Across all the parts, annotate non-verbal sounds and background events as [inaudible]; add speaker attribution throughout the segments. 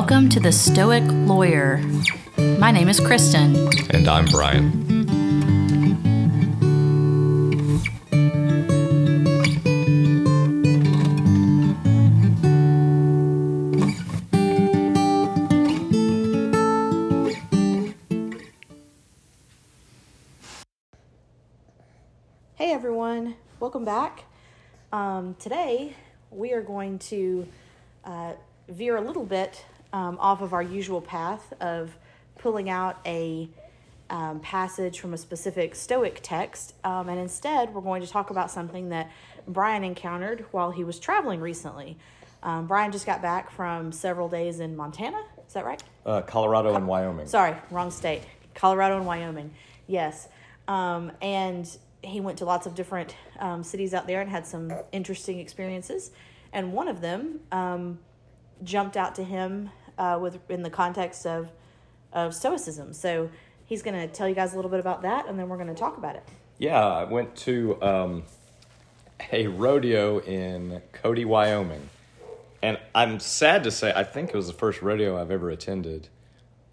Speaker 1: Welcome to the Stoic Lawyer. My name is Kristen.
Speaker 2: And I'm Brian.
Speaker 3: Hey everyone, welcome back. Um, today we are going to uh, veer a little bit um, off of our usual path of pulling out a um, passage from a specific Stoic text, um, and instead we're going to talk about something that Brian encountered while he was traveling recently. Um, Brian just got back from several days in Montana. Is that right?
Speaker 2: Uh, Colorado and Wyoming.
Speaker 3: Sorry, wrong state. Colorado and Wyoming. Yes. Um, and he went to lots of different um, cities out there and had some interesting experiences. And one of them um, jumped out to him uh, with in the context of of stoicism. So he's going to tell you guys a little bit about that, and then we're going to talk about it.
Speaker 2: Yeah, I went to um, a rodeo in Cody, Wyoming. And I'm sad to say, I think it was the first rodeo I've ever attended,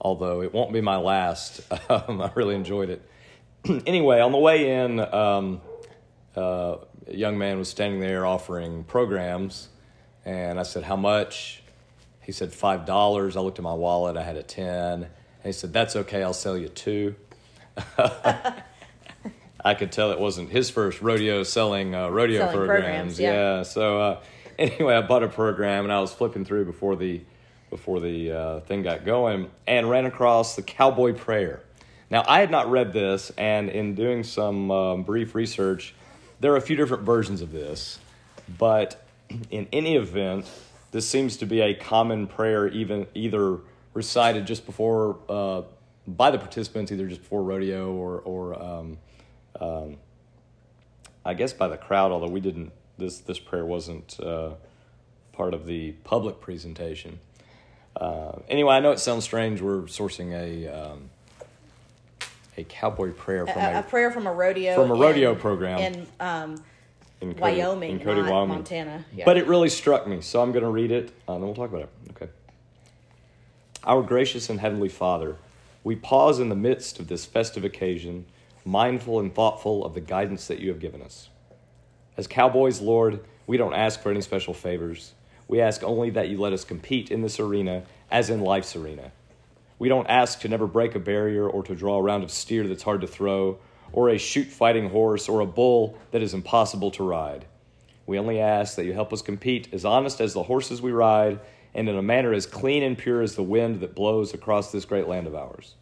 Speaker 2: although it won't be my last. [laughs] Um, I really enjoyed it. [clears throat] anyway, on the way in, um, uh, a young man was standing there offering programs, and I said, How much? He said, $5. I looked at my wallet, I had a 10. And he said, That's okay, I'll sell you two. [laughs] I could tell it wasn't his first rodeo selling uh, rodeo
Speaker 3: Selling
Speaker 2: programs.
Speaker 3: programs, yeah.
Speaker 2: yeah. So uh, [laughs] anyway, I bought a program and I was flipping through before the before the uh, thing got going and ran across the Cowboy Prayer. Now I had not read this, and in doing some um, brief research, there are a few different versions of this, but in any event, this seems to be a common prayer, even either recited just before uh, by the participants, either just before rodeo or or um, um, I guess by the crowd. Although we didn't, this this prayer wasn't uh, part of the public presentation. Uh, anyway, I know it sounds strange. We're sourcing a um, a cowboy prayer from
Speaker 3: A, a prayer from a rodeo
Speaker 2: from a rodeo
Speaker 3: in-
Speaker 2: program.
Speaker 3: in um,
Speaker 2: in Cody-
Speaker 3: Wyoming,
Speaker 2: in Cody, Wyoming.
Speaker 3: Montana. Yeah.
Speaker 2: But it really struck me, so I'm going to read it, uh, and then we'll talk about it. Okay. Our gracious and heavenly Father, we pause in the midst of this festive occasion, mindful and thoughtful of the guidance that you have given us. As cowboys, Lord, we don't ask for any special favors. We ask only that you let us compete in this arena as in life's arena. We don't ask to never break a barrier or to draw a round of steer that's hard to throw, or a chute fighting horse, or a bull that is impossible to ride. We only ask that you help us compete as honest as the horses we ride and in a manner as clean and pure as the wind that blows across this great land of ours.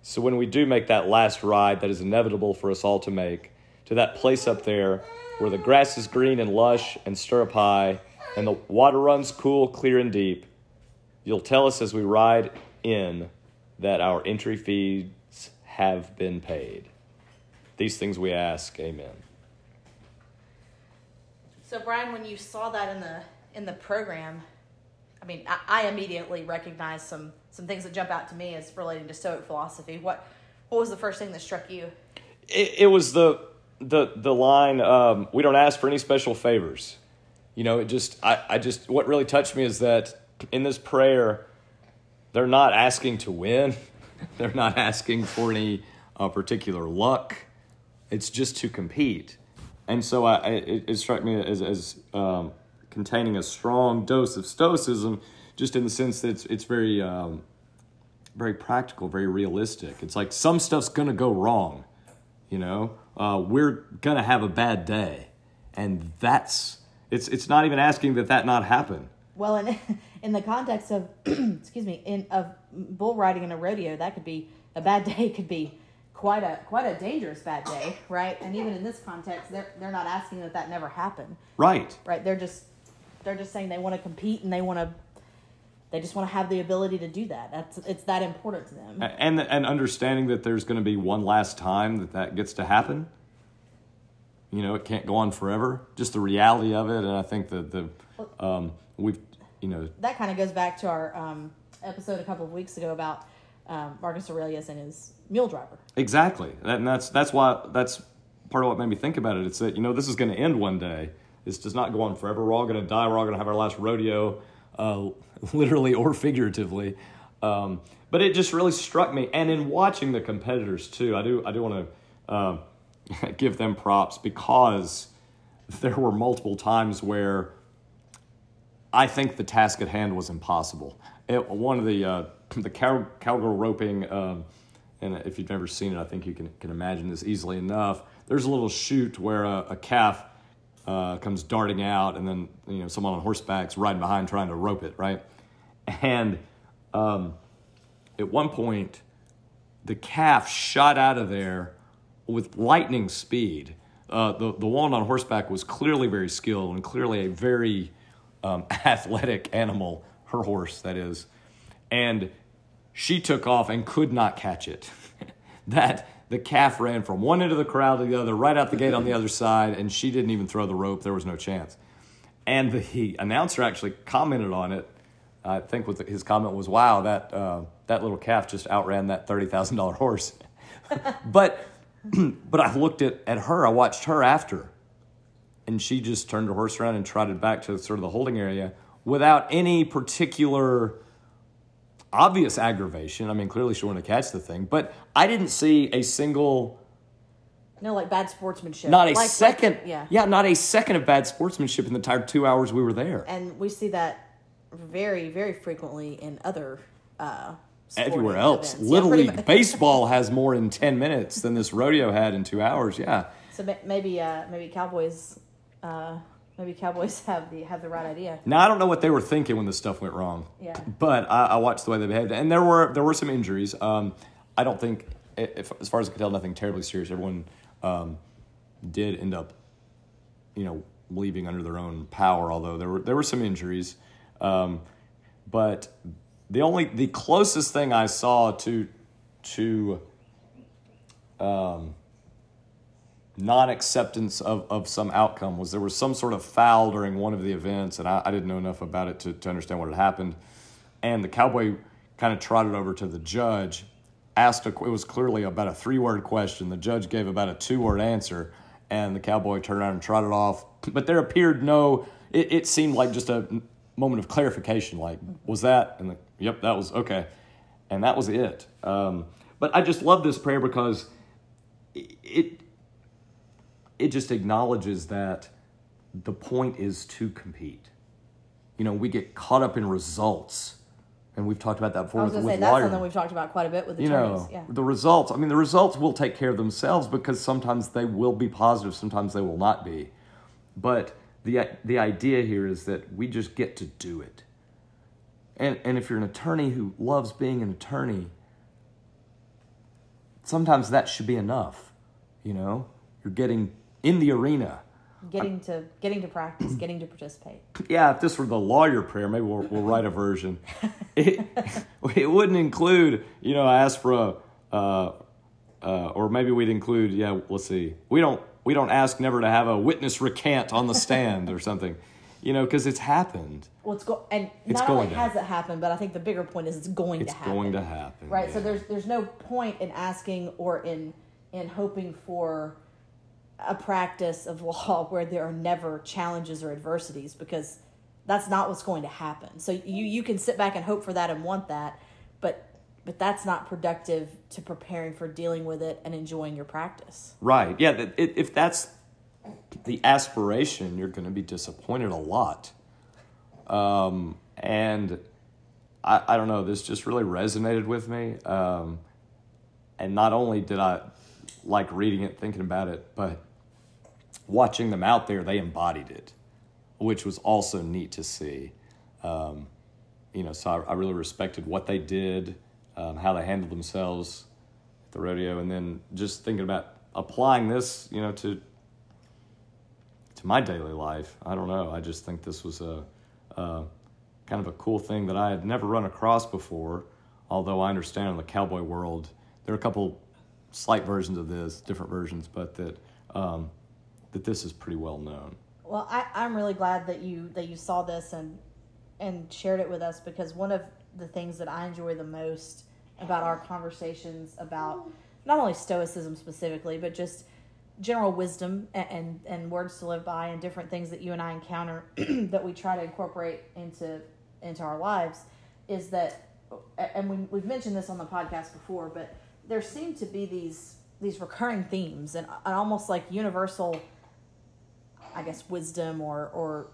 Speaker 2: So when we do make that last ride that is inevitable for us all to make, to that place up there where the grass is green and lush and stirrup high, and the water runs cool, clear, and deep, you'll tell us as we ride in that our entry fees have been paid. These things we ask, amen.
Speaker 3: So Brian, when you saw that in the in the program, I mean, I, I immediately recognized some some things that jump out to me as relating to Stoic philosophy. What what was the first thing that struck you?
Speaker 2: it, it was the the the line um, we don't ask for any special favors you know it just I, I just what really touched me is that in this prayer they're not asking to win [laughs] they're not asking for any uh, particular luck it's just to compete. And so I, it, it struck me as, as um, containing a strong dose of stoicism just in the sense that it's, it's very um, very practical very realistic. It's like some stuff's gonna go wrong you know? Uh, we're gonna have a bad day. And that's it's it's not even asking that that not happen.
Speaker 3: Well, in [laughs] in the context of [clears throat] excuse me, in of bull riding in a rodeo, that could be a bad [laughs] day. Could be quite a quite a dangerous bad [laughs] day, right? And even in this context, they're they're not asking that that never happen,
Speaker 2: right
Speaker 3: right? They're just they're just saying they want to compete and they want to they just want to have the ability to do that. That's it's that important to them.
Speaker 2: and and understanding that there's going to be one last time that that gets to happen you know it can't go on forever just the reality of it and i think that the um, we've you know
Speaker 3: that kind of goes back to our um, episode a couple of weeks ago about um, Marcus Aurelius and his mule driver.
Speaker 2: Exactly, and that's that's why that's part of what made me think about it. It's that you know this is going to end one day. This does not go on forever. We're all going to die. We're all going to have our last rodeo. uh, [laughs] literally or figuratively. Um, but it just really struck me, and in watching the competitors too, I do I do want to uh, give them props because there were multiple times where I think the task at hand was impossible. It, one of the uh, [clears throat] the cow, cowgirl roping, um, and if you've never seen it, I think you can can imagine this easily enough. There's a little chute where a, a calf uh, comes darting out, and then you know someone on horseback's riding behind trying to rope it, right? And um, at one point, the calf shot out of there with lightning speed. Uh, the the one on horseback was clearly very skilled and clearly a very um, [laughs] athletic animal, her horse that is, and she took off and could not catch it. [laughs] that the calf ran from one end of the crowd to the other, right out the gate on the other side, and she didn't even throw the rope. There was no chance. And the announcer actually commented on it. I think with his comment was, "Wow, that uh, that little calf just outran that thirty thousand dollar horse." [laughs] but [clears throat] but I looked at, at her. I watched her after, and she just turned her horse around and trotted back to sort of the holding area without any particular obvious aggravation. I mean, clearly she wanted to catch the thing, but I didn't see a single,
Speaker 3: No, like bad sportsmanship.
Speaker 2: not a
Speaker 3: Like- like-
Speaker 2: second,
Speaker 3: yeah.
Speaker 2: yeah, not a second of bad sportsmanship in the entire two hours we were there.
Speaker 3: And we see that very, very frequently in other uh,
Speaker 2: Everywhere else,
Speaker 3: events. Yeah,
Speaker 2: League
Speaker 3: much.
Speaker 2: baseball has more in ten minutes than this [laughs] rodeo had in two hours. Yeah,
Speaker 3: So maybe, uh, maybe Cowboys, uh, maybe Cowboys [laughs] have the have the right idea.
Speaker 2: Now I don't know what they were thinking when this stuff went wrong.
Speaker 3: Yeah.
Speaker 2: But I, I watched the way they behaved, and there were there were some injuries. Um, I don't think, if, as far as I can tell, nothing terribly serious. Everyone um, did end up, you know, leaving under their own power. Although there were there were some injuries, um, but the only the closest thing I saw to to um, non-acceptance of, of some outcome was there was some sort of foul during one of the events and I, I didn't know enough about it to, to understand what had happened. And the cowboy kind of trotted over to the judge asked a, it was clearly about a three-word question. The judge gave about a two-word answer and the cowboy turned around and trotted off. But there appeared no it, it seemed like just a moment of clarification like was that? And the, yep that was okay. And that was it. Um, but i just love this prayer because it it just acknowledges that the point is to compete. You know, we get caught up in results, and we've talked about that before
Speaker 3: I was
Speaker 2: with,
Speaker 3: say
Speaker 2: with
Speaker 3: that's something we've talked about quite a bit with
Speaker 2: you
Speaker 3: attorneys.
Speaker 2: know,
Speaker 3: yeah.
Speaker 2: the results. I mean, the results will take care of themselves because sometimes they will be positive, sometimes they will not be. But the the idea here is that we just get to do it. And and if you're an attorney who loves being an attorney, sometimes that should be enough. You know, you're getting in the arena.
Speaker 3: Getting to getting to practice, [clears throat] getting to participate.
Speaker 2: Yeah, if this were the lawyer prayer, maybe we'll, we'll write a version. [laughs] It, it wouldn't include, you know, I asked for a, uh, uh, or maybe we'd include, yeah, let's see, we don't we don't ask never to have a witness recant on the stand or something, you know, because it's happened.
Speaker 3: Well, it's go and
Speaker 2: It's
Speaker 3: not
Speaker 2: going
Speaker 3: only has it happened, but I think the bigger point is it's going
Speaker 2: It's
Speaker 3: to happen.
Speaker 2: It's going to happen,
Speaker 3: Right. So there's there's no point in asking or in in hoping for a practice of [laughs] law where there are never challenges or adversities because that's not what's going to happen. So you you can sit back and hope for that and want that, but but that's not productive to preparing for dealing with it and enjoying your practice.
Speaker 2: Right. Yeah. If that's the aspiration, you're going to be disappointed a lot. Um, and I, I don't know. This just really resonated with me. Um, and not only did I like reading it, thinking about it, but watching them out there, they embodied it, which was also neat to see. Um, you know, so I, I really respected what they did, um, how they handled themselves at the rodeo, and then just thinking about applying this, you know, to to my daily life. I don't know. I just think this was a, a kind of a cool thing that I had never run across before. Although I understand in the cowboy world, there are a couple slight versions of this, different versions, but that um, that this is pretty well known.
Speaker 3: Well, I, I'm really glad that you that you saw this and and shared it with us because one of the things that I enjoy the most about our conversations about not only stoicism specifically, but just general wisdom and, and, and words to live by and different things that you and I encounter [clears throat] that we try to incorporate into into our lives is that, and we, we've mentioned this on the podcast before, but there seem to be these these recurring themes and, and almost like universal, I guess, wisdom or or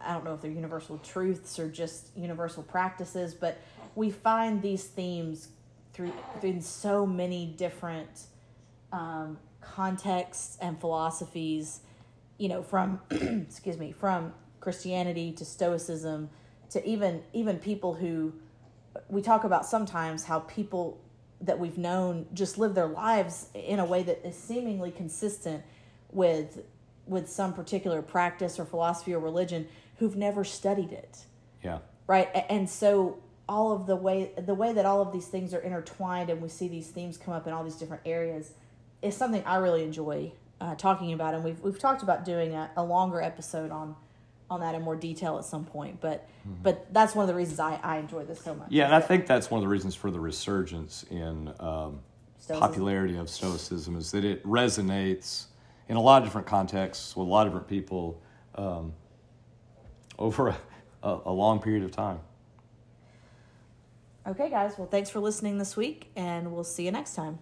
Speaker 3: I don't know if they're universal truths or just universal practices, but we find these themes through in so many different um, contexts and philosophies. You know, from [clears throat] excuse me, from Christianity to Stoicism to even even people who we talk about sometimes how people that we've known just live their lives in a way that is seemingly consistent with with some particular practice or philosophy or religion who've never studied it.
Speaker 2: Yeah.
Speaker 3: Right? And so all of the way the way that all of these things are intertwined and we see these themes come up in all these different areas is something I really enjoy uh, talking about and we've we've talked about doing a, a longer episode on on that in more detail at some point. But mm-hmm. but that's one of the reasons I, I enjoy this so much.
Speaker 2: Yeah, and I think that's one of the reasons for the resurgence in um, popularity of Stoicism is that it resonates in a lot of different contexts with a lot of different people um, over a, a, a long period of time.
Speaker 3: Okay, guys. Well, thanks for listening this week, and we'll see you next time.